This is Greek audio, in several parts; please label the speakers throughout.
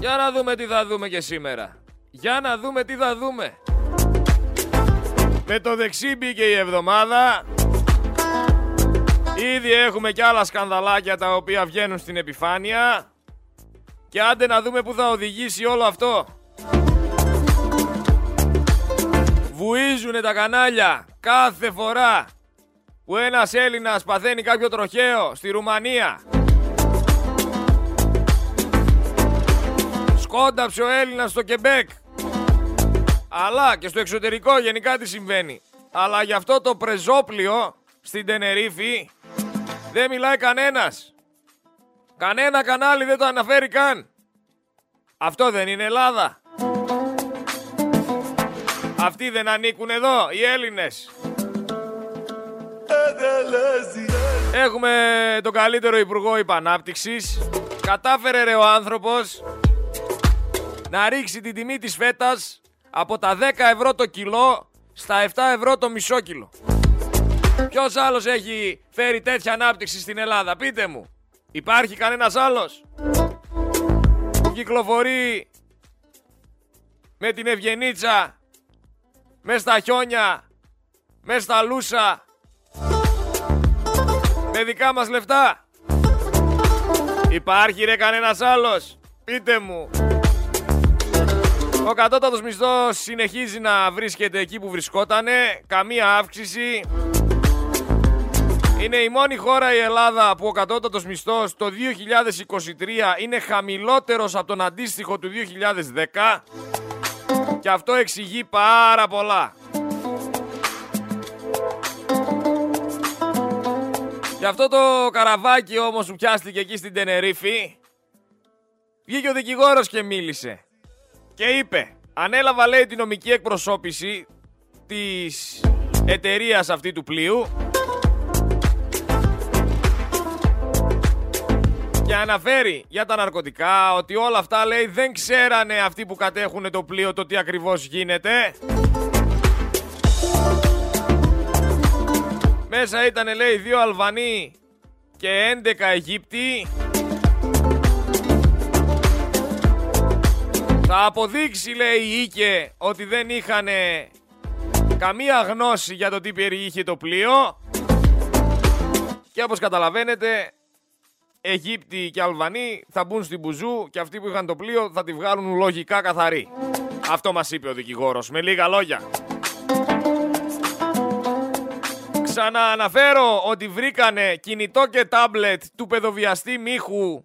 Speaker 1: Για να δούμε τι θα δούμε και σήμερα. Για να δούμε τι θα δούμε. Με το δεξί μπήκε η εβδομάδα. Ήδη έχουμε κι άλλα σκανδαλάκια τα οποία βγαίνουν στην επιφάνεια. Και άντε να δούμε που θα οδηγήσει όλο αυτό. Βουίζουνε τα κανάλια κάθε φορά που ένας Έλληνας παθαίνει κάποιο τροχαίο στη Ρουμανία. Σκόνταψε ο Έλληνας στο Κεμπέκ. Αλλά και στο εξωτερικό γενικά τι συμβαίνει. Αλλά για αυτό το πρεζόπλιο στην Τενερίφη δεν μιλάει κανένας. Κανένα κανάλι δεν το αναφέρει καν. Αυτό δεν είναι Ελλάδα. Αυτοί δεν ανήκουν εδώ, οι Έλληνες. Έχουμε τον καλύτερο Υπουργό Υπανάπτυξης. Κατάφερε ρε ο άνθρωπος να ρίξει την τιμή της φέτας από τα 10 ευρώ το κιλό στα 7 ευρώ το μισό κιλο. Ποιος άλλος έχει φέρει τέτοια ανάπτυξη στην Ελλάδα, πείτε μου. Υπάρχει κανένας άλλος; Που κυκλοφορεί με την Ευγενίτσα, μες στα χιόνια, μες στα λούσα, με δικά μας λεφτά. Υπάρχει ρε κανένας άλλος, πείτε μου. Ο κατώτατος μισθός συνεχίζει να βρίσκεται εκεί που βρισκότανε, καμία αύξηση. Είναι η μόνη χώρα η Ελλάδα που ο κατώτατος μισθός το 2023 είναι χαμηλότερος από τον αντίστοιχο του 2010 και αυτό εξηγεί πάρα πολλά. Γι' αυτό το καραβάκι όμως που πιάστηκε εκεί στην Τενερίφη βγήκε ο δικηγόρος και μίλησε και είπε ανέλαβα λέει τη νομική εκπροσώπηση της εταιρείας αυτή του πλοίου και αναφέρει για τα ναρκωτικά ότι όλα αυτά λέει δεν ξέρανε αυτοί που κατέχουν το πλοίο το τι ακριβώς γίνεται. Μέσα ήταν λέει δύο Αλβανοί και 11 Αιγύπτιοι. Θα αποδείξει λέει η Ίκε ότι δεν είχαν καμία γνώση για το τι περιείχε το πλοίο. Και όπως καταλαβαίνετε Αιγύπτιοι και Αλβανοί θα μπουν στην Μπουζού και αυτοί που είχαν το πλοίο θα τη βγάλουν λογικά καθαρή. Αυτό μας είπε ο δικηγόρος, με λίγα λόγια. Ξανααναφέρω ότι βρήκανε κινητό και τάμπλετ του παιδοβιαστή Μίχου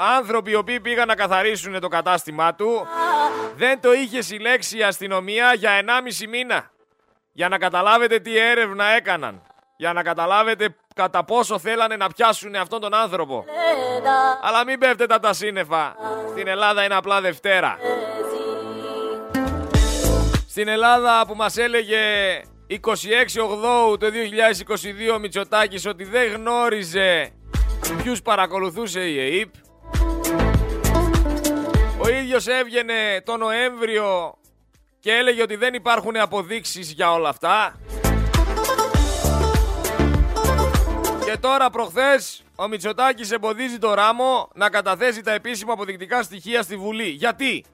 Speaker 1: άνθρωποι οι οποίοι πήγαν να καθαρίσουν το κατάστημά του. Δεν το είχε συλλέξει η αστυνομία για 1,5 μήνα. Για να καταλάβετε τι έρευνα έκαναν. Για να καταλάβετε κατά πόσο θέλανε να πιάσουν αυτόν τον άνθρωπο. Αλλά μην πέφτετε τα σύννεφα. Στην Ελλάδα είναι απλά Δευτέρα. Στην Ελλάδα που μας έλεγε 26 Οκτώου το 2022 ο Μητσοτάκης ότι δεν γνώριζε ποιους παρακολουθούσε η ΕΕΠ. Ο ίδιος έβγαινε το Νοέμβριο και έλεγε ότι δεν υπάρχουν αποδείξεις για όλα αυτά. Και τώρα προχθές ο Μητσοτάκης εμποδίζει το Ράμο να καταθέσει τα επίσημα αποδεικτικά στοιχεία στη Βουλή. Γιατί;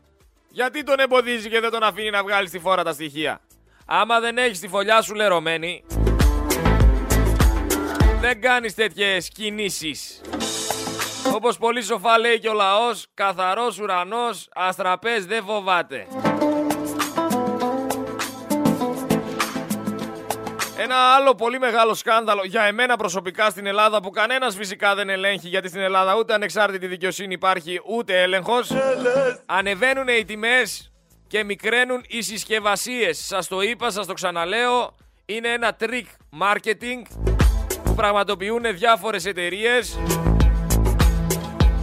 Speaker 1: Γιατί τον εμποδίζει και δεν τον αφήνει να βγάλει στη φόρα τα στοιχεία; Άμα δεν έχεις τη φωλιά σου λερωμένη, δεν κάνεις τέτοιες κινήσεις. Όπως πολύ σοφά λέει και ο λαός, καθαρός ουρανός, αστραπές δεν φοβάται. Ένα άλλο πολύ μεγάλο σκάνδαλο για εμένα προσωπικά στην Ελλάδα που κανένας φυσικά δεν ελέγχει γιατί στην Ελλάδα ούτε ανεξάρτητη δικαιοσύνη υπάρχει ούτε έλεγχος. Ανεβαίνουν οι τιμές και μικραίνουν οι συσκευασίες. Σας το είπα, σας το ξαναλέω. Είναι ένα trick marketing που πραγματοποιούν διάφορες εταιρείες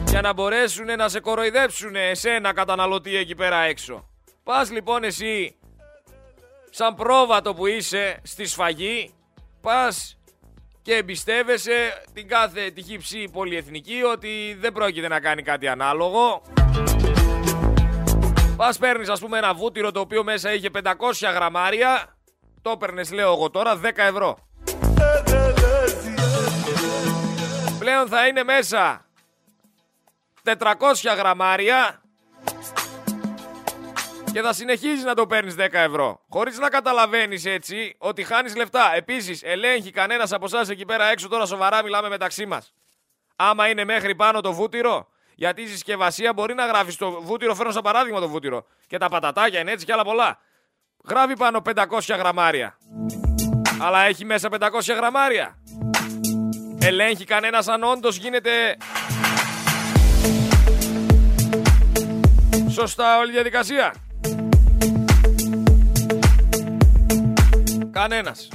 Speaker 1: για να μπορέσουν να σε κοροϊδέψουν εσένα καταναλωτή εκεί πέρα έξω. Πας λοιπόν εσύ σαν πρόβατο που είσαι στη σφαγή, πας και εμπιστεύεσαι την κάθε τυχή πολυεθνική ότι δεν πρόκειται να κάνει κάτι ανάλογο. Πας παίρνεις ας πούμε ένα βούτυρο το οποίο μέσα είχε 500 γραμμάρια, το παίρνεις λέω εγώ τώρα 10 ευρώ. πλέον θα είναι μέσα 400 γραμμάρια και θα συνεχίζει να το παίρνεις 10 ευρώ. Χωρίς να καταλαβαίνεις έτσι ότι χάνεις λεφτά. Επίσης, ελέγχει κανένας από εσάς εκεί πέρα έξω τώρα σοβαρά μιλάμε μεταξύ μας. Άμα είναι μέχρι πάνω το βούτυρο, γιατί η συσκευασία μπορεί να γράφει στο βούτυρο, φέρνω σαν παράδειγμα το βούτυρο. Και τα πατατάκια είναι έτσι και άλλα πολλά. Γράφει πάνω 500 γραμμάρια. Αλλά έχει μέσα 500 γραμμάρια. Ελέγχει κανένας αν όντως γίνεται σωστά όλη η διαδικασία. Κανένας.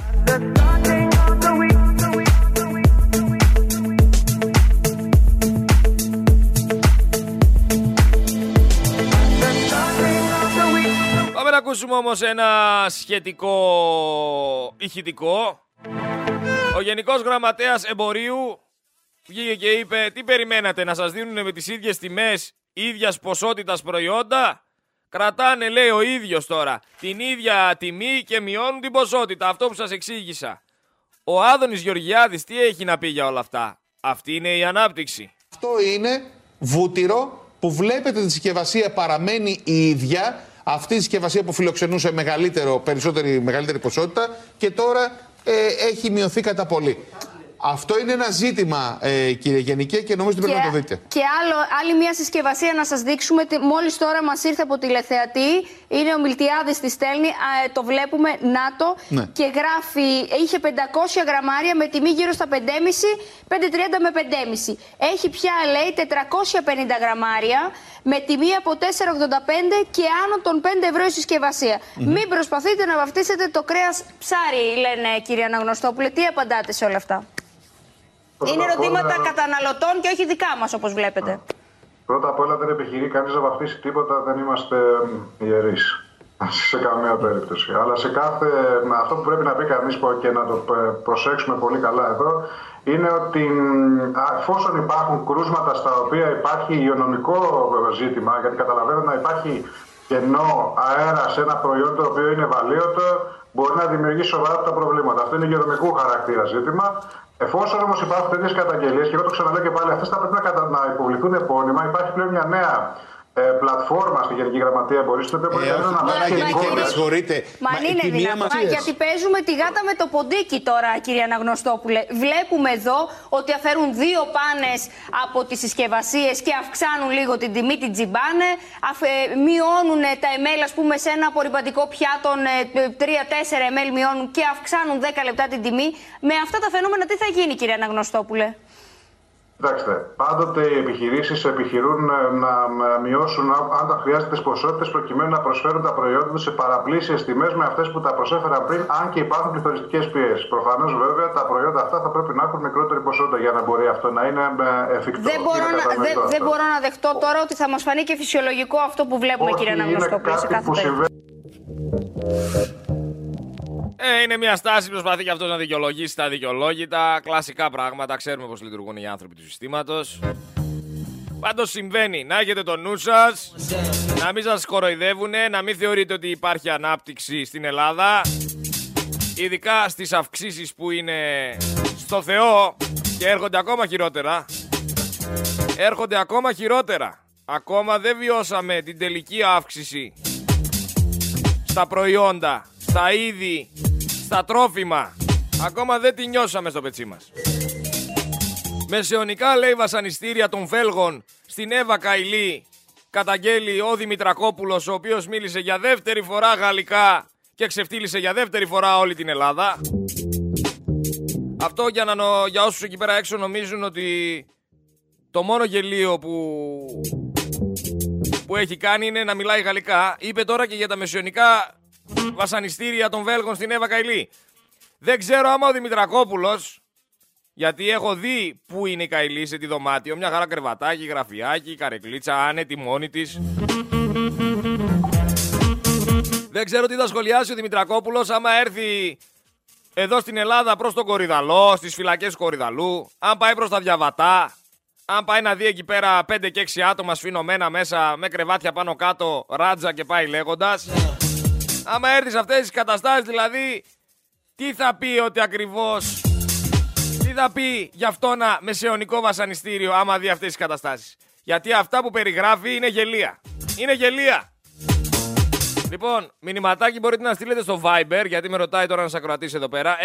Speaker 1: Ακούσουμε όμως ένα σχετικό ηχητικό. Ο Γενικός Γραμματέας Εμπορίου βγήκε και είπε τι περιμένατε να σας δίνουν με τις ίδιες τιμές ίδιας ποσότητας προϊόντα; Κρατάνε, λέει ο ίδιος τώρα, την ίδια τιμή και μειώνουν την ποσότητα. Αυτό που σας εξήγησα. Ο Άδωνης Γεωργιάδης τι έχει να πει για όλα αυτά; Αυτή είναι η ανάπτυξη.
Speaker 2: Αυτό είναι βούτυρο που βλέπετε τη συσκευασία παραμένει η ίδια. Αυτή η συσκευασία που φιλοξενούσε μεγαλύτερο, περισσότερη, μεγαλύτερη ποσότητα και τώρα ε, έχει μειωθεί κατά πολύ. Αυτό είναι ένα ζήτημα, ε, κύριε Γενικέ, και νομίζω ότι πρέπει να το δείτε.
Speaker 3: Και άλλο, άλλη μια συσκευασία να σας δείξουμε. Μόλις τώρα μας ήρθε από τηλεθεατή. Είναι ο Μιλτιάδης τη στέλνει. το βλέπουμε, ΝΑΤΟ.
Speaker 2: Ναι.
Speaker 3: Και γράφει, είχε 500 γραμμάρια με τιμή γύρω στα 5,5, 5,30 με 5,5. Έχει πια, λέει, 450 γραμμάρια με τιμή από 4,85 και άνω των 5 ευρώ η συσκευασία. Μην προσπαθείτε να βαφτίσετε το κρέας ψάρι, λένε κύριε Αναγνωστόπουλε. Τι απαντάτε σε όλα αυτά; Είναι ερωτήματα καταναλωτών και όχι δικά μας, όπως βλέπετε.
Speaker 4: Πρώτα απ' όλα δεν επιχειρεί κανεί να βαφτίσει τίποτα, δεν είμαστε ιερείς. Σε καμία περίπτωση. Αλλά σε κάθε. Αυτό που πρέπει να πει κανείς και να το προσέξουμε πολύ καλά εδώ είναι ότι εφόσον υπάρχουν κρούσματα στα οποία υπάρχει υγειονομικό ζήτημα, γιατί καταλαβαίνω να υπάρχει κενό αέρα σε ένα προϊόν το οποίο είναι βαλίωτο, μπορεί να δημιουργήσει σοβαρά τα προβλήματα. Αυτό είναι υγειονομικού χαρακτήρα ζήτημα. Εφόσον όμως υπάρχουν τέτοιες καταγγελίες, και εγώ το ξαναλέω και πάλι, αυτές θα πρέπει να, κατα... να υποβληθούν επώνυμα. Υπάρχει πλέον μια νέα ε, πλατφόρμα στη Γενική Γραμματεία Εμπορίου, στο οποίο μπορεί
Speaker 2: Ε,
Speaker 4: να
Speaker 2: όχι,
Speaker 4: βρει
Speaker 2: Γενικέ, με συγχωρείτε.
Speaker 3: Μα αν είναι
Speaker 2: η τιμή
Speaker 3: δυνατόν.
Speaker 2: αμαξίας.
Speaker 3: Γιατί παίζουμε τη γάτα με το ποντίκι τώρα, κύριε Αναγνωστόπουλε. Βλέπουμε εδώ ότι αφαιρούν δύο πάνες από τις συσκευασίες και αυξάνουν λίγο την τιμή, την τζιμπάνε. Αφε, μειώνουν τα ml, ας πούμε, σε ένα απορριπαντικό πιάτο, 3-4 ml μειώνουν και αυξάνουν 10 λεπτά την τιμή. Με αυτά τα φαινόμενα τι θα γίνει, κύριε Αναγνωστόπουλε;
Speaker 4: Κοιτάξτε, πάντοτε οι επιχειρήσεις επιχειρούν ε, να ε, μειώσουν, αν τα χρειάζεται, τις ποσότητες προκειμένου να προσφέρουν τα προϊόντα τους σε παραπλήσιες τιμές με αυτές που τα προσέφεραν πριν, αν και υπάρχουν πληθωριστικές πιέσεις. Προφανώς, βέβαια, τα προϊόντα αυτά θα πρέπει να έχουν μικρότερη ποσότητα για να μπορεί αυτό να είναι ε, εφικτό.
Speaker 3: Δεν μπορώ,
Speaker 4: Είναι
Speaker 3: να,
Speaker 4: κατανοητό
Speaker 3: δεν,
Speaker 4: αυτό.
Speaker 3: δεν μπορώ να δεχτώ τώρα ότι θα μας φανεί και φυσιολογικό αυτό που βλέπουμε,
Speaker 4: Όχι,
Speaker 3: κύριε
Speaker 4: είναι
Speaker 3: Αναγνωστόπουλε, σε
Speaker 4: κάτι
Speaker 3: κάθε
Speaker 4: που
Speaker 3: περίπτωση.
Speaker 1: Ε, είναι μια στάση που προσπαθεί και αυτός να δικαιολογήσει τα δικαιολόγητα. Κλασικά πράγματα. Ξέρουμε πώς λειτουργούν οι άνθρωποι του συστήματος. Πάντως συμβαίνει. Να έχετε το νου σας. Να μην σας κοροϊδεύουν. Να μην θεωρείτε ότι υπάρχει ανάπτυξη στην Ελλάδα. Ειδικά στις αυξήσεις που είναι στο Θεό και έρχονται ακόμα χειρότερα. Έρχονται ακόμα χειρότερα. Ακόμα δεν βιώσαμε την τελική αύξηση στα προϊόντα, στα είδη, στα τρόφιμα. Ακόμα δεν τη νιώσαμε στο πετσί μας. Μεσαιωνικά λέει βασανιστήρια των Βέλγων στην Εύα Καηλή καταγγέλει ο Δημητρακόπουλος ο οποίος μίλησε για δεύτερη φορά γαλλικά και ξεφτύλισε για δεύτερη φορά όλη την Ελλάδα. Αυτό για, να, νο- για όσους εκεί πέρα έξω νομίζουν ότι το μόνο γελίο που, που έχει κάνει είναι να μιλάει γαλλικά. Είπε τώρα και για τα μεσαιωνικά βασανιστήρια των Βέλγων στην Εύα Καηλή. Δεν ξέρω άμα ο Δημητρακόπουλος γιατί έχω δει πού είναι η Καηλή σε τι δωμάτιο. Μια χαρά κρεβατάκι, γραφιάκι, καρεκλίτσα, άνετη μόνη της. Δεν ξέρω τι θα σχολιάσει ο Δημητρακόπουλος άμα έρθει εδώ στην Ελλάδα προς τον Κορυδαλό, στις φυλακές του Κορυδαλού, αν πάει προς τα Διαβατά, αν πάει να δει εκεί πέρα 5 και 6 άτομα σφινωμένα μέσα με κρεβάτια πάνω κάτω, ράτζα και πάει λέγοντας. Άμα έρθεις σε αυτές τις καταστάσεις δηλαδή, τι θα πει ότι ακριβώς τι θα πει γι' αυτό ένα μεσαιωνικό βασανιστήριο άμα δει αυτές τις καταστάσεις; Γιατί αυτά που περιγράφει είναι γελία. Είναι γελία. Λοιπόν, μηνυματάκι μπορείτε να στείλετε στο Viber, γιατί με ρωτάει τώρα ένας ακροατής εδώ πέρα.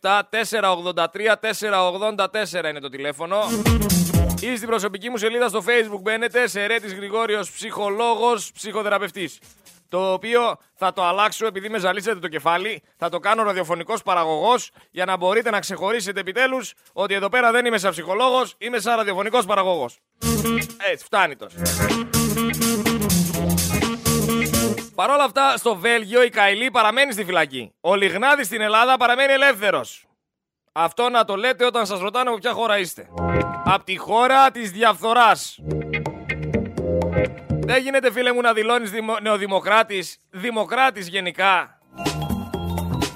Speaker 1: 6907 483 484 είναι το τηλέφωνο. Ή στην προσωπική μου σελίδα στο Facebook μπαίνετε σε Ρέτης Γρηγόριος ψυχολόγος ψυχοθεραπευτής. Το οποίο θα το αλλάξω επειδή με ζαλίσετε το κεφάλι. Θα το κάνω ραδιοφωνικός παραγωγός για να μπορείτε να ξεχωρίσετε επιτέλους ότι εδώ πέρα δεν είμαι σαν ψυχολόγος, είμαι σαν ραδιοφωνικός παραγωγός. Έτσι, φτάνει τόσο. Παρ' όλα αυτά, στο Βέλγιο η Καηλή παραμένει στη φυλακή. Ο Λιγνάδης στην Ελλάδα παραμένει ελεύθερος. Αυτό να το λέτε όταν σας ρωτάνε από ποια χώρα είστε. Απ' τη χώρα της διαφθοράς. Δεν γίνεται φίλε μου να δηλώνεις δημο... νεοδημοκράτης, δημοκράτης γενικά.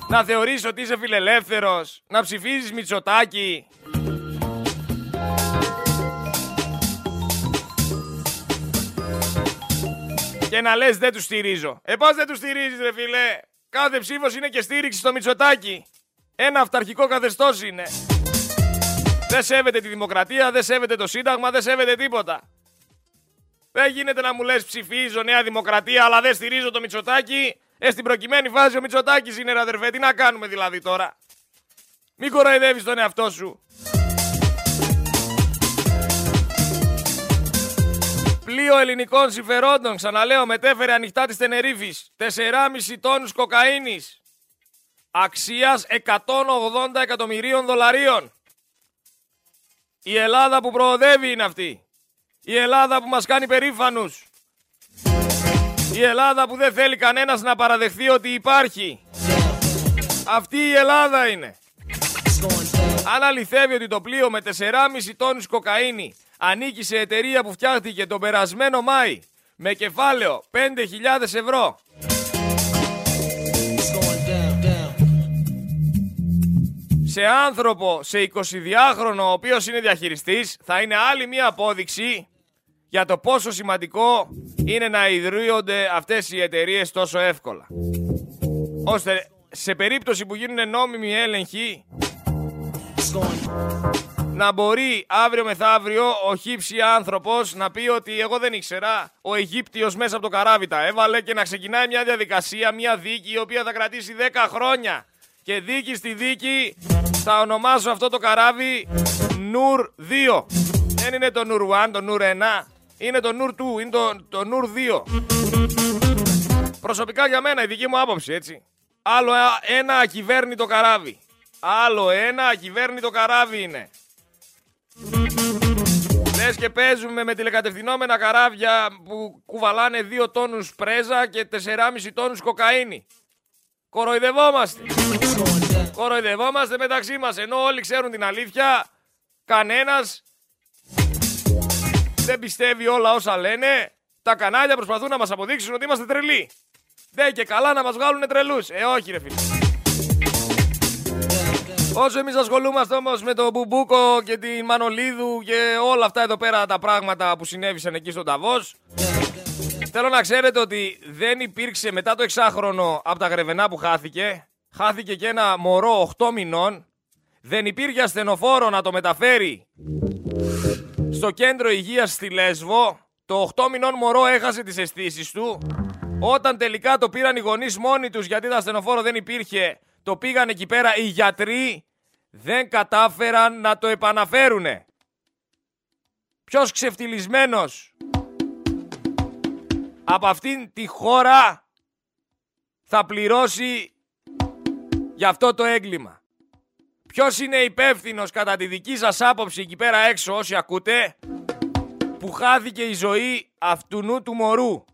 Speaker 1: Να θεωρείς ότι είσαι φιλελεύθερος, να ψηφίζεις Μητσοτάκη. Και να λες δεν τους στηρίζω. Ε πώς δεν τους στηρίζεις ρε φίλε. Κάθε ψήφος είναι και στήριξη στο Μητσοτάκη. Ένα αυταρχικό καθεστώς είναι. Δεν σέβεται τη δημοκρατία, δεν σέβεται το σύνταγμα, δεν σέβεται τίποτα. Δεν γίνεται να μου λες ψηφίζω Νέα Δημοκρατία αλλά δεν στηρίζω το Μητσοτάκη. Ε, στην προκειμένη φάση ο Μητσοτάκης είναι ρε αδερφέ. Τι να κάνουμε δηλαδή τώρα; Μην κοροϊδεύεις τον εαυτό σου. Πλοίο ελληνικών συμφερόντων, ξαναλέω, μετέφερε ανοιχτά της Τενερίφης 4,5 τόνους κοκαίνης αξίας 180 εκατομμυρίων δολαρίων. Η Ελλάδα που προοδεύει είναι αυτή. Η Ελλάδα που μας κάνει περήφανους. Η Ελλάδα που δεν θέλει κανένας να παραδεχθεί ότι υπάρχει. Αυτή η Ελλάδα είναι. Αν αληθεύει ότι το πλοίο με 4,5 τόνους κοκαίνη ανήκει σε εταιρεία που φτιάχτηκε τον περασμένο Μάη με κεφάλαιο 5.000 ευρώ σε άνθρωπο, σε 22χρονο, ο οποίος είναι διαχειριστής, θα είναι άλλη μία απόδειξη για το πόσο σημαντικό είναι να ιδρύονται αυτές οι εταιρείες τόσο εύκολα. Ώστε σε περίπτωση που γίνουν νόμιμοι έλεγχοι, να μπορεί αύριο μεθαύριο ο χύψη άνθρωπος να πει ότι εγώ δεν ήξερα, ο Αιγύπτιος μέσα από το καράβι τα έβαλε και να ξεκινάει μια διαδικασία, μια δίκη η οποία θα κρατήσει 10 χρόνια. Και δίκη στη δίκη θα ονομάσω αυτό το καράβι Νουρ 2. Δεν είναι το Νουρ 1, το Νουρ 1. Είναι το Νουρ 2, είναι το, το Νουρ 2. Προσωπικά για μένα η δική μου άποψη έτσι. Άλλο ένα ακυβέρνητο καράβι. Άλλο ένα ακυβέρνητο καράβι είναι. Λες και παίζουμε με τηλεκατευθυνόμενα καράβια που κουβαλάνε 2 τόνους πρέζα και 4,5 τόνους κοκαίνη. Κοροϊδευόμαστε. Κοροϊδευόμαστε μεταξύ μας ενώ όλοι ξέρουν την αλήθεια. Κανένας δεν πιστεύει όλα όσα λένε. Τα κανάλια προσπαθούν να μας αποδείξουν ότι είμαστε τρελοί. Δεν και καλά να μας βγάλουν τρελούς. Ε όχι ρε φίλε. Όσο εμείς ασχολούμαστε όμως με το Μπουμπούκο και την Μανολίδου και όλα αυτά εδώ πέρα τα πράγματα που συνέβησαν εκεί στον Ταβός Θέλω να ξέρετε ότι δεν υπήρξε μετά το εξάχρονο από τα γρεβενά που χάθηκε χάθηκε και ένα μωρό 8 μηνών δεν υπήρχε ασθενοφόρο να το μεταφέρει στο κέντρο υγείας στη Λέσβο το 8 μηνών μωρό έχασε τις αισθήσεις του όταν τελικά το πήραν οι γονείς μόνοι τους γιατί το ασθενοφόρο δεν υπήρχε το πήγαν εκεί πέρα οι γιατροί, δεν κατάφεραν να το επαναφέρουνε. Ποιος ξεφτυλισμένος από αυτήν τη χώρα θα πληρώσει για αυτό το έγκλημα; Ποιος είναι υπεύθυνος κατά τη δική σας άποψη εκεί πέρα έξω όσοι ακούτε που χάθηκε η ζωή αυτού του μωρού;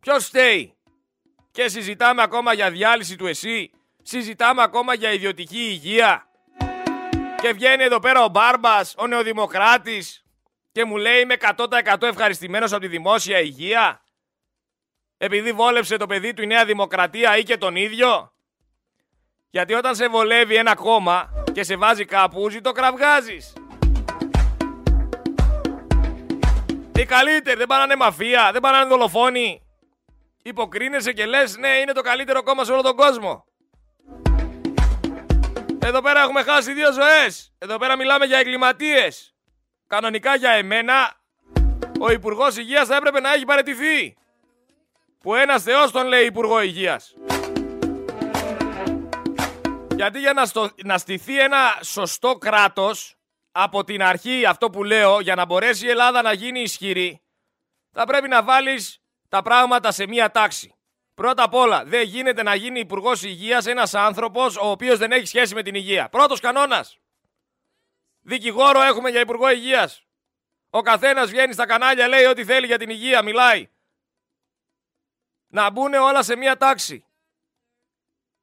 Speaker 1: Ποιος φταίει; Και συζητάμε ακόμα για διάλυση του εσύ Συζητάμε ακόμα για ιδιωτική υγεία. Και βγαίνει εδώ πέρα ο Μπάρμπας, ο νεοδημοκράτης και μου λέει είμαι 100% ευχαριστημένος από τη δημόσια υγεία. Επειδή βόλεψε το παιδί του η Νέα Δημοκρατία ή και τον ίδιο. Γιατί όταν σε βολεύει ένα κόμμα και σε βάζει κάπου, το κραυγάζεις. Οι καλύτεροι δεν πάνε μαφία, δεν πάνε δολοφόνοι. Υποκρίνεσαι και λες ναι είναι το καλύτερο κόμμα σε όλο τον κόσμο. Εδώ πέρα έχουμε χάσει δύο ζωές. Εδώ πέρα μιλάμε για εγκληματίες. Κανονικά για εμένα, ο Υπουργός Υγείας θα έπρεπε να έχει παραιτηθεί. Που ένας Θεός τον λέει Υπουργό Υγείας. Γιατί για να, στο, να στηθεί ένα σωστό κράτος, από την αρχή αυτό που λέω, για να μπορέσει η Ελλάδα να γίνει ισχυρή, θα πρέπει να βάλεις τα πράγματα σε μία τάξη. Πρώτα απ' όλα, δεν γίνεται να γίνει υπουργός υγείας ένας άνθρωπος ο οποίος δεν έχει σχέση με την υγεία. Πρώτος κανόνας. Δικηγόρο έχουμε για υπουργό υγείας. Ο καθένας βγαίνει στα κανάλια, λέει ό,τι θέλει για την υγεία, μιλάει. Να μπουν όλα σε μία τάξη.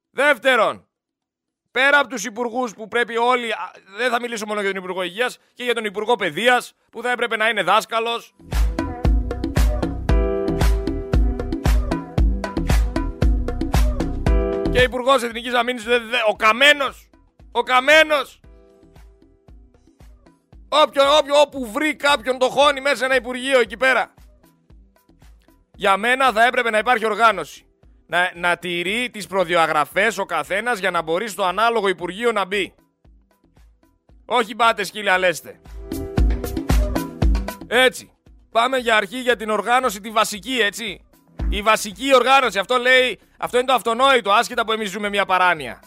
Speaker 1: Δεύτερον, πέρα από τους υπουργούς που πρέπει όλοι. Δεν θα μιλήσω μόνο για τον Υπουργό Υγείας και για τον Υπουργό Παιδείας που θα έπρεπε να είναι δάσκαλος. Και Υπουργός Εθνικής Αμήνης, ο Καμένος. Ο Καμένος. Όποιο, όποιο, όπου βρει κάποιον το χώνει μέσα σε ένα Υπουργείο εκεί πέρα. Για μένα θα έπρεπε να υπάρχει οργάνωση. Να, να τηρεί τις προδιαγραφές ο καθένας για να μπορεί στο ανάλογο Υπουργείο να μπει. Όχι πάτε σκύλια λέστε. Έτσι. Πάμε για αρχή για την οργάνωση τη βασική, έτσι. Η βασική οργάνωση. Αυτό λέει, αυτό είναι το αυτονόητο, άσχετα που εμείς ζούμε μια παράνοια.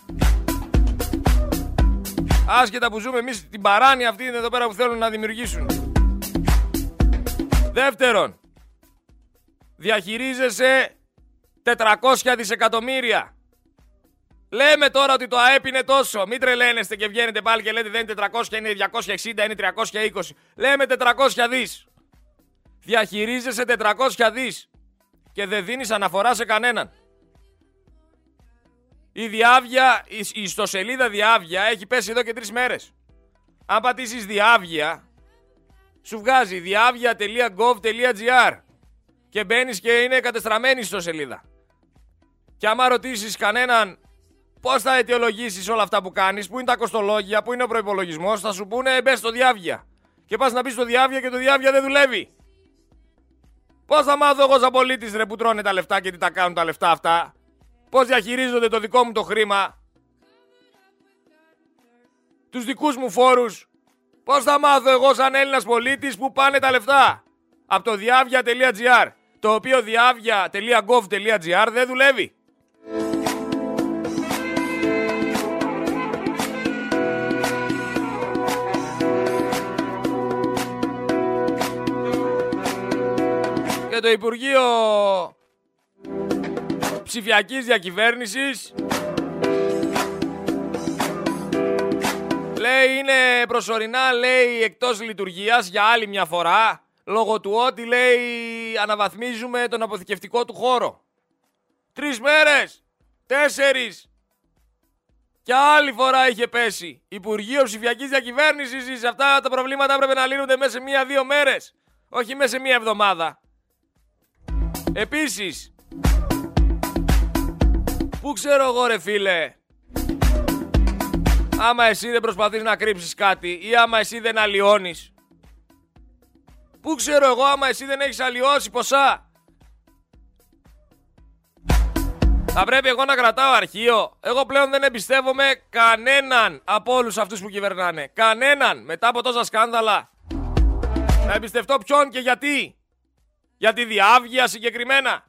Speaker 1: Άσχετα που ζούμε εμείς την παράνοια αυτή είναι εδώ πέρα που θέλουν να δημιουργήσουν. Δεύτερον, διαχειρίζεσαι 400 δισεκατομμύρια. Λέμε τώρα ότι το ΑΕΠ είναι τόσο. Μην τρελαίνεστε και βγαίνετε πάλι και λέτε δεν είναι 400, είναι 260, είναι 320. Λέμε 400 δις. Διαχειρίζεσαι 400 δις και δεν δίνεις αναφορά σε κανέναν. Η διάβια, η ιστοσελίδα διάβια έχει πέσει εδώ και τρεις μέρες. Αν πατήσεις διάβια, σου βγάζει διάβια.gov.gr και μπαίνεις και είναι κατεστραμμένη η ιστοσελίδα. Και άμα ρωτήσεις κανέναν πώς θα αιτιολογήσεις όλα αυτά που κάνεις, πού είναι τα κοστολόγια, πού είναι ο προπολογισμό, θα σου πούνε μπες στο διάβια. Και πας να μπεις στο διάβια και το διάβια δεν δουλεύει. Πώς θα μάθω εγώ σαν πολίτης ρε που τρώνε τα λεφτά και τι τα κάνουν τα λεφτά αυτά; Πώς διαχειρίζονται το δικό μου το χρήμα; Τους δικούς μου φόρους; Πώς θα μάθω εγώ σαν Έλληνας πολίτης που πάνε τα λεφτά; Από το διάβια.gr. Το οποίο διάβια.gov.gr δεν δουλεύει. Το Υπουργείο Ψηφιακής Διακυβέρνησης λέει είναι προσωρινά λέει εκτός λειτουργίας για άλλη μια φορά λόγω του ότι λέει αναβαθμίζουμε τον αποθηκευτικό του χώρο. Τρεις μέρες, τέσσερις και άλλη φορά είχε πέσει. Υπουργείο Ψηφιακής Διακυβέρνησης σε αυτά τα προβλήματα έπρεπε να λύνονται μέσα σε μία-δύο μέρες. Όχι μέσα σε μία εβδομάδα. Επίσης, πού ξέρω εγώ ρε φίλε, άμα εσύ δεν προσπαθείς να κρύψεις κάτι ή άμα εσύ δεν αλλοιώνεις. Πού ξέρω εγώ άμα εσύ δεν έχεις αλλοιώσει ποσά. Θα πρέπει εγώ να κρατάω αρχείο. Εγώ πλέον δεν εμπιστεύομαι κανέναν από όλους αυτούς που κυβερνάνε. Κανέναν μετά από τόσα σκάνδαλα. Να εμπιστευτώ ποιον και γιατί. Για τη διάβγεια συγκεκριμένα.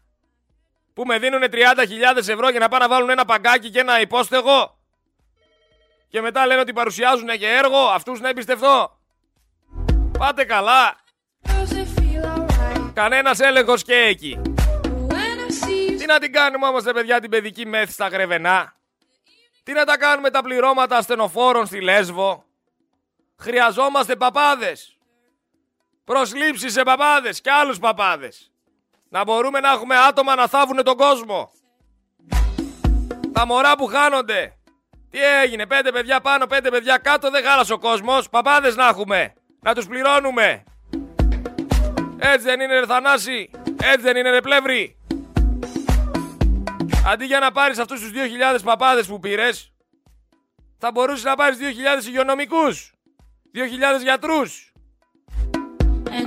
Speaker 1: Που με δίνουν 30.000 ευρώ για να πάνε να βάλουν ένα παγκάκι και ένα υπόστεγο. Και μετά λένε ότι παρουσιάζουν και έργο. Αυτούς να εμπιστευτώ. Πάτε καλά. Κανένας έλεγχος και εκεί. Τι να την κάνουμε όμως, παιδιά, την παιδική μέθη στα Γρεβενά; Τι να τα κάνουμε τα πληρώματα ασθενοφόρων στη Λέσβο; Χρειαζόμαστε παπάδες. Προσλήψεις σε παπάδες και άλλους παπάδες. Να μπορούμε να έχουμε άτομα να θάβουν τον κόσμο. Τα μωρά που χάνονται. Τι έγινε, πέντε παιδιά πάνω, πέντε παιδιά κάτω, δεν χάλασε ο κόσμος. Παπάδες να έχουμε. Να τους πληρώνουμε. Έτσι δεν είναι ρε Θανάση. Έτσι δεν είναι ρε Πλεύρη. Αντί για να πάρεις αυτούς τους 2.000 παπάδες που πήρες, θα μπορούσες να πάρεις 2.000 υγειονομικούς. 2.000 γιατρούς.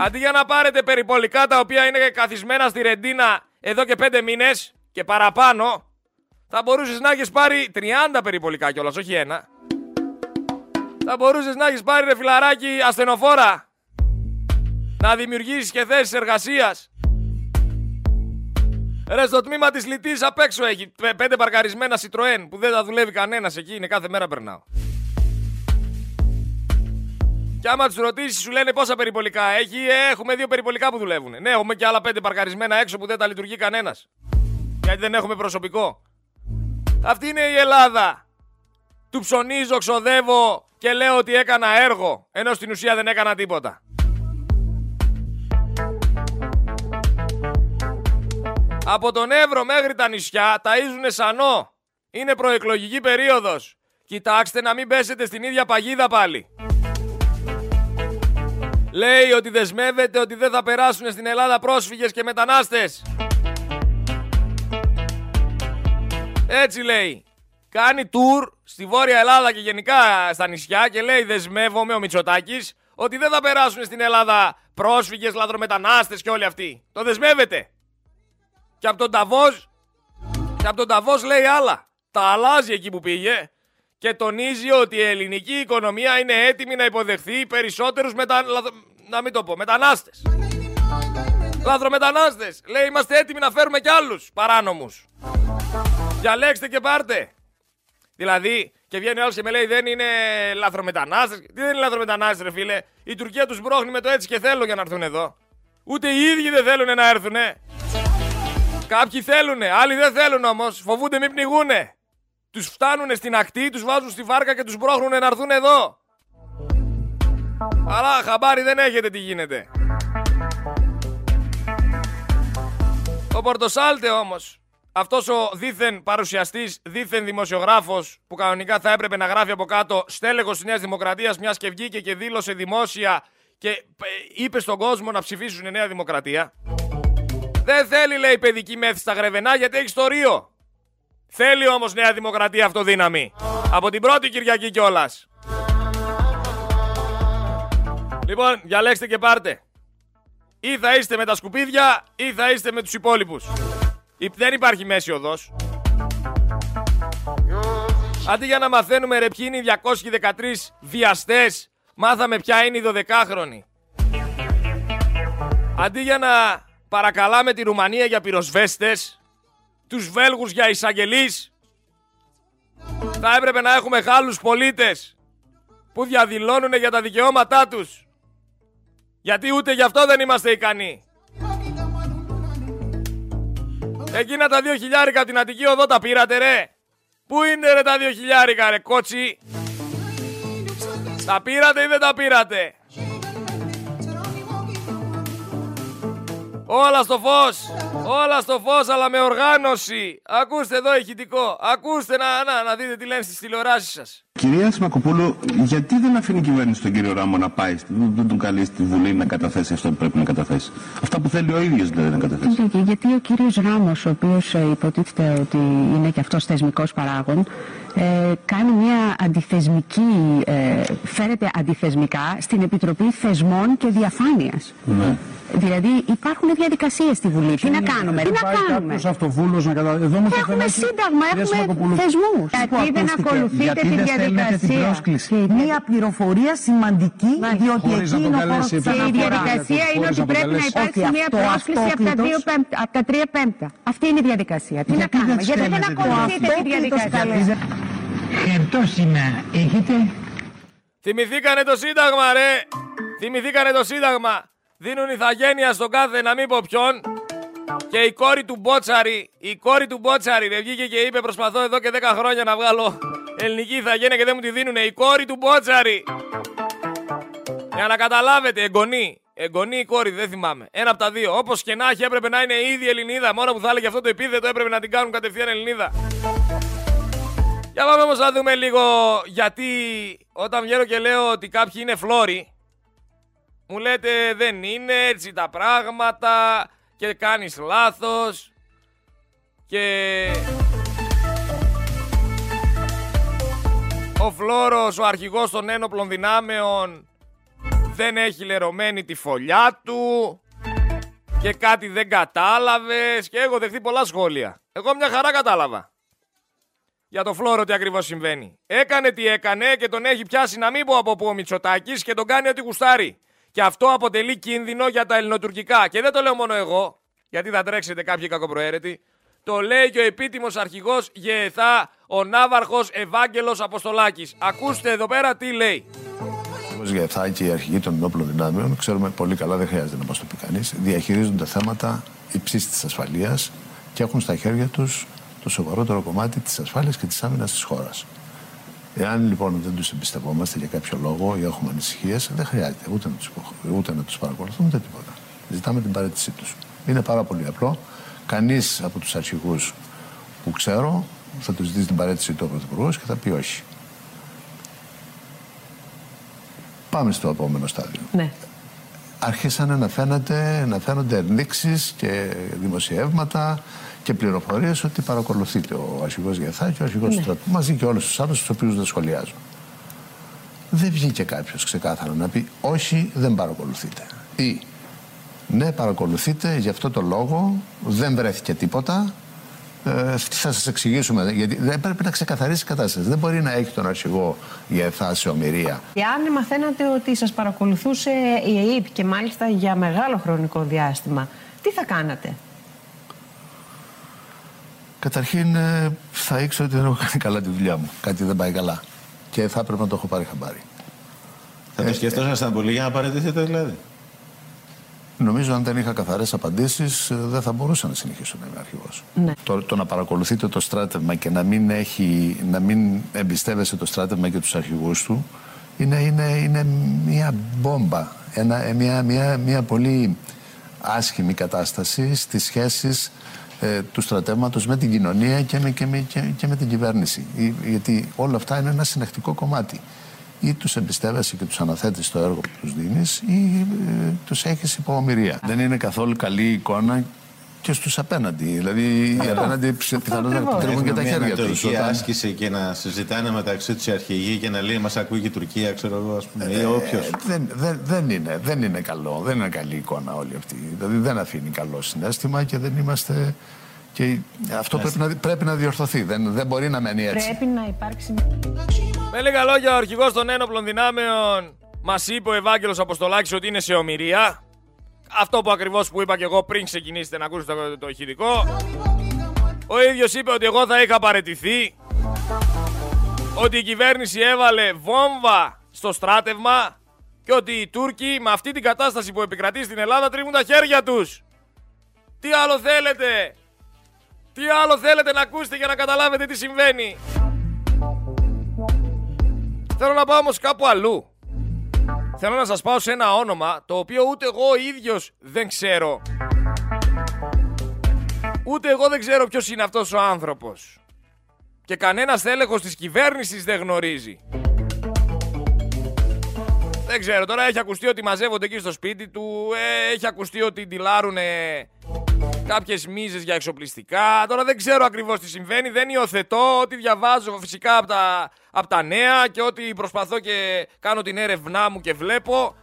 Speaker 1: Αντί για να πάρετε περιπολικά τα οποία είναι καθισμένα στη Ρεντίνα εδώ και πέντε μήνες και παραπάνω, θα μπορούσες να έχεις πάρει 30 περιπολικά κιόλας, όχι ένα. Θα μπορούσες να έχεις πάρει ρε φιλαράκι ασθενοφόρα. Να δημιουργήσεις και θέσεις εργασίας. Ρε στο τμήμα της λιτής απ' έξω έχει πέντε παρκαρισμένα Citroën που δεν θα δουλεύει κανένας εκεί. Είναι κάθε μέρα περνάω. Και άμα τους ρωτήσεις, σου λένε πόσα περιπολικά έχει. Ε, έχουμε δύο περιπολικά που δουλεύουν. Ναι, έχουμε και άλλα πέντε παρκαρισμένα έξω που δεν τα λειτουργεί κανένας. Γιατί δεν έχουμε προσωπικό. Αυτή είναι η Ελλάδα. Του ψωνίζω, ξοδεύω και λέω ότι έκανα έργο. Ενώ στην ουσία δεν έκανα τίποτα. Από τον Εύρο μέχρι τα νησιά ταΐζουνε σανό. Είναι προεκλογική περίοδος. Κοιτάξτε να μην πέσετε στην ίδια παγίδα πάλι. Λέει ότι δεσμεύεται ότι δεν θα περάσουν στην Ελλάδα πρόσφυγες και μετανάστες. Έτσι λέει. Κάνει τουρ στη Βόρεια Ελλάδα και γενικά στα νησιά και λέει δεσμεύομαι ο Μητσοτάκης ότι δεν θα περάσουν στην Ελλάδα πρόσφυγες, λαδρομετανάστες και όλοι αυτοί. Το δεσμεύεται. Και από τον Ταβός, και από τον Ταβός λέει άλλα. Τα αλλάζει εκεί που πήγε και τονίζει ότι η ελληνική οικονομία είναι έτοιμη να υποδεχθεί περισσότερους μετα... να μην το πω, μετανάστες. Λαδρομετανάστες. Λέει είμαστε έτοιμοι να φέρουμε κι άλλους παράνομους. Διαλέξτε και πάρτε. Δηλαδή, και βγαίνει ο άλλος και με λέει δεν είναι λαθρομετανάστε. Τι δεν είναι λαθρομετανάστε, ρε φίλε; Η Τουρκία τους μπρόχνει με το έτσι και θέλω για να έρθουν εδώ. Ούτε οι ίδιοι δεν θέλουν να έρθουν. Κάποιοι θέλουν, άλλοι δεν θέλουν όμως. Φοβούνται μην πνιγούνε. Τους φτάνουν στην ακτή, τους βάζουν στη βάρκα και τους μπρόχνουν να έρθουν εδώ. Αλλά χαμπάρι δεν έχετε τι γίνεται. Ο Πορτοσάλτε όμως αυτός ο δίθεν παρουσιαστής, δίθεν δημοσιογράφος που κανονικά θα έπρεπε να γράφει από κάτω στέλεχος της Νέας Δημοκρατίας μιας και βγήκε και δήλωσε δημόσια και ε, είπε στον κόσμο να ψηφίσουν η Νέα Δημοκρατία. Δεν θέλει λέει παιδική μέθη στα Γρεβενά γιατί έχει στο Ρίο. Θέλει όμως Νέα Δημοκρατία αυτοδύναμη. Από την πρώτη Κυριακή κιόλας. Λοιπόν, διαλέξτε και πάρτε. Ή θα είστε με τα σκουπίδια ή θα είστε με τους υπόλοιπους. Δεν υπάρχει μέση οδός. Αντί για να μαθαίνουμε ρε ποιοι είναι οι 213 βιαστές, μάθαμε ποια είναι οι 12χρονοι. Αντί για να παρακαλάμε τη Ρουμανία για πυροσβέστες, τους Βέλγους για εισαγγελείς, θα έπρεπε να έχουμε Γάλλους πολίτες που διαδηλώνουν για τα δικαιώματά τους. Γιατί ούτε γι' αυτό δεν είμαστε ικανοί. Εκείνα τα δύο χιλιάρικα την Αττική Οδό τα πήρατε ρε. Πού είναι ρε τα δύο χιλιάρικα ρε κότσι; Τα πήρατε ή δεν τα πήρατε; Όλα στο φως. Όλα στο φως αλλά με οργάνωση. Ακούστε εδώ ηχητικό. Ακούστε να, να, να δείτε τι λένε στις τηλεοράσεις σας.
Speaker 5: Κυρία Σμακοπούλου, γιατί δεν αφήνει η κυβέρνηση τον κύριο Ράμο να πάει, δεν, δεν τον καλεί στη Βουλή να καταθέσει αυτό που πρέπει να καταθέσει; Αυτά που θέλει ο ίδιος δηλαδή να καταθέσει.
Speaker 6: Γιατί ο κύριος Ράμος, ο οποίος ε, υποτίθεται ότι είναι και αυτός θεσμικός παράγον, ε, κάνει μια αντιθεσμική, ε, φέρεται αντιθεσμικά στην Επιτροπή Θεσμών και Διαφάνειας.
Speaker 5: Ναι.
Speaker 6: Δηλαδή υπάρχουν διαδικασίες στη Βουλή. Τι να κάνουμε, τι να κάνουμε;
Speaker 5: αυτοβούλος να κατα... Εδώ
Speaker 6: όμως έχουμε σύνταγμα, έχουμε θεσμούς. Γιατί δεν ακολουθείτε τη διαδικασία.
Speaker 7: Μία πληροφορία σημαντική, διότι εκεί είναι ο χώρο
Speaker 6: Και η διαδικασία είναι ότι πρέπει να υπάρξει μία πρόσκληση από τα τρία πέμπτα. Αυτή είναι η διαδικασία. Τι να κάνουμε, γιατί δεν ακολουθείτε τη διαδικασία.
Speaker 7: Χερτό σήμερα έχετε.
Speaker 1: Θυμηθήκανε το Σύνταγμα, ρε! Θυμηθήκανε το Σύνταγμα! Δίνουν ηθαγένεια στον κάθε να μην πω ποιον. Και η κόρη του Μπότσαρη, η κόρη του Μπότσαρη, δεν βγήκε και είπε: Προσπαθώ εδώ και 10 χρόνια να βγάλω ελληνική ηθαγένεια και δεν μου τη δίνουνε. Η κόρη του Μπότσαρη. Για να καταλάβετε, εγγονή. Εγγονή ή κόρη, δεν θυμάμαι. Ένα από τα δύο. Όπως και να έχει, έπρεπε να είναι ήδη Ελληνίδα. Μόνο που θα έλεγε αυτό το επίθετο, έπρεπε να την κάνουν κατευθείαν Ελληνίδα. Για πάμε όμως να δούμε λίγο γιατί όταν βγαίνω και λέω ότι κάποιοι είναι φλόροι, μου λέτε δεν είναι έτσι τα πράγματα και κάνεις λάθος και ο Φλόρος, ο αρχηγός των ένοπλων δυνάμεων δεν έχει λερωμένη τη φωλιά του και κάτι δεν κατάλαβες και έχω δεχτεί πολλά σχόλια. Εγώ μια χαρά κατάλαβα. για το φλόρο τι ακριβώς συμβαίνει. Έκανε τι έκανε και τον έχει πιάσει να μην πω από πού ο Μητσοτάκης και τον κάνει ό,τι γουστάρει. Και αυτό αποτελεί κίνδυνο για τα ελληνοτουρκικά. Και δεν το λέω μόνο εγώ, γιατί θα τρέξετε κάποιοι κακοπροαίρετοι. Το λέει και ο επίτιμος αρχηγός ΓΕΘΑ, ο Ναύαρχος Ευάγγελος Αποστολάκης. Ακούστε εδώ πέρα τι λέει.
Speaker 8: Ο ΓΕΘΑ και οι αρχηγοί των ενόπλων δυνάμεων, ξέρουμε πολύ καλά, δεν χρειάζεται να μας το πει κανείς, διαχειρίζονται θέματα υψής της ασφαλείας και έχουν στα χέρια τους το σοβαρότερο κομμάτι της ασφάλειας και της άμυνας της χώρας. Εάν λοιπόν δεν τους εμπιστευόμαστε για κάποιο λόγο ή έχουμε ανησυχίες, δεν χρειάζεται ούτε να τους ούτε να τους παρακολουθούμε ούτε τίποτα. Ζητάμε την παρέτησή τους. Είναι πάρα πολύ απλό. Κανείς από τους αρχηγούς που ξέρω θα τους ζητήσει την παρέτησή του ο Πρωθυπουργό και θα πει όχι. Πάμε στο επόμενο στάδιο.
Speaker 9: Ναι.
Speaker 8: Άρχισαν να, φαίνεται, να φαίνονται ενδείξεις και δημοσιεύματα και πληροφορίες ότι παρακολουθείται ο αρχηγός Γεθά και ο αρχηγός
Speaker 9: Ναι.
Speaker 8: του στρατού, μαζί και όλους τους άλλους, τους οποίους δεν σχολιάζω. Δεν βγήκε κάποιος ξεκάθαρα να πει όχι, δεν παρακολουθείτε. Ή ναι, παρακολουθείτε, γι' αυτό το λόγο δεν βρέθηκε τίποτα. Ε, θα σας εξηγήσουμε. Γιατί δεν πρέπει να ξεκαθαρίσει η κατάσταση. Δεν μπορεί να έχει τον αρχηγό Γεθά σε ομοιρία.
Speaker 9: Και αν μαθαίνατε ότι σας παρακολουθούσε η ΕΕΠ και μάλιστα για μεγάλο χρονικό διάστημα, τι θα κάνατε;
Speaker 8: Καταρχήν ε, θα ήξερα ότι δεν έχω κάνει καλά τη δουλειά μου. Κάτι δεν πάει καλά. Και θα έπρεπε να το έχω πάρει χαμπάρι.
Speaker 10: Θα το σκεφτόσασταν πολύ για να παραιτηθείτε δηλαδή.
Speaker 8: Νομίζω αν δεν είχα καθαρές απαντήσεις, δεν θα μπορούσα να συνεχίσω να είμαι αρχηγός.
Speaker 9: Ναι.
Speaker 8: Το, το να παρακολουθείτε το στράτευμα και να μην, έχει, να μην εμπιστεύεσαι το στράτευμα και τους αρχηγούς του είναι, είναι, είναι μια μπόμπα. Ένα, ε, μια, μια, μια πολύ άσχημη κατάσταση στις σχέσεις ε, του στρατεύματος με την κοινωνία και με, και με, και, και με την κυβέρνηση. Ή- Γιατί όλα αυτά είναι ένα συνεχτικό κομμάτι. Ή τους εμπιστεύεσαι και τους αναθέτεις στο έργο που τους δίνεις ή ε, τους έχεις υπό ομοιρία. Δεν είναι καθόλου καλή εικόνα και στους απέναντι. Δηλαδή οι απέναντι ψ- πιθανόν να
Speaker 9: ακριβώς.
Speaker 8: τρέμουν και τα
Speaker 10: Έχουμε μια
Speaker 8: χέρια τους.
Speaker 10: ανατολική
Speaker 8: όταν-
Speaker 10: άσκηση και να συζητάνε μεταξύ τους οι αρχηγοί και να λέει Μας ακούει και η Τουρκία, ξέρω εγώ, ας πούμε, ή όποιος.
Speaker 8: Ε, δεν, δεν, δεν, είναι, δεν είναι καλό, δεν είναι καλή εικόνα όλη αυτή. Δηλαδή δεν αφήνει καλό συνέστημα και δεν είμαστε... Και αυτό πρέπει να, πρέπει να διορθωθεί. Δεν, δεν μπορεί να μένει έτσι.
Speaker 9: Πρέπει να υπάρξει
Speaker 1: Με λίγα λόγια, ο αρχηγός των ένοπλων δυνάμεων μας είπε ο Ευάγγελος Αποστολάκης ότι είναι σε ομοιρία. Αυτό που ακριβώς που είπα και εγώ πριν ξεκινήσετε να ακούσετε το, το ηχητικό. Ο ίδιος είπε ότι εγώ θα είχα παρετηθεί. Ότι η κυβέρνηση έβαλε βόμβα στο στράτευμα και ότι οι Τούρκοι με αυτή την κατάσταση που επικρατεί στην Ελλάδα τρίβουν τα χέρια τους. Τι άλλο θέλετε! Τι άλλο θέλετε να ακούσετε για να καταλάβετε τι συμβαίνει; Θέλω να πάω όμως κάπου αλλού. Θέλω να σας πάω σε ένα όνομα το οποίο ούτε εγώ ο ίδιος δεν ξέρω. Ούτε εγώ δεν ξέρω ποιος είναι αυτός ο άνθρωπος. Και κανένας τέλεχος της κυβέρνησης δεν γνωρίζει. Δεν ξέρω, τώρα έχει ακουστεί ότι μαζεύονται εκεί στο σπίτι του, ε, έχει ακουστεί ότι ντυλάρουνε κάποιες μίζες για εξοπλιστικά. Τώρα δεν ξέρω ακριβώς τι συμβαίνει, δεν υιοθετώ ό,τι διαβάζω φυσικά από τα, απ' τα νέα και ό,τι προσπαθώ και κάνω την έρευνά μου και βλέπω.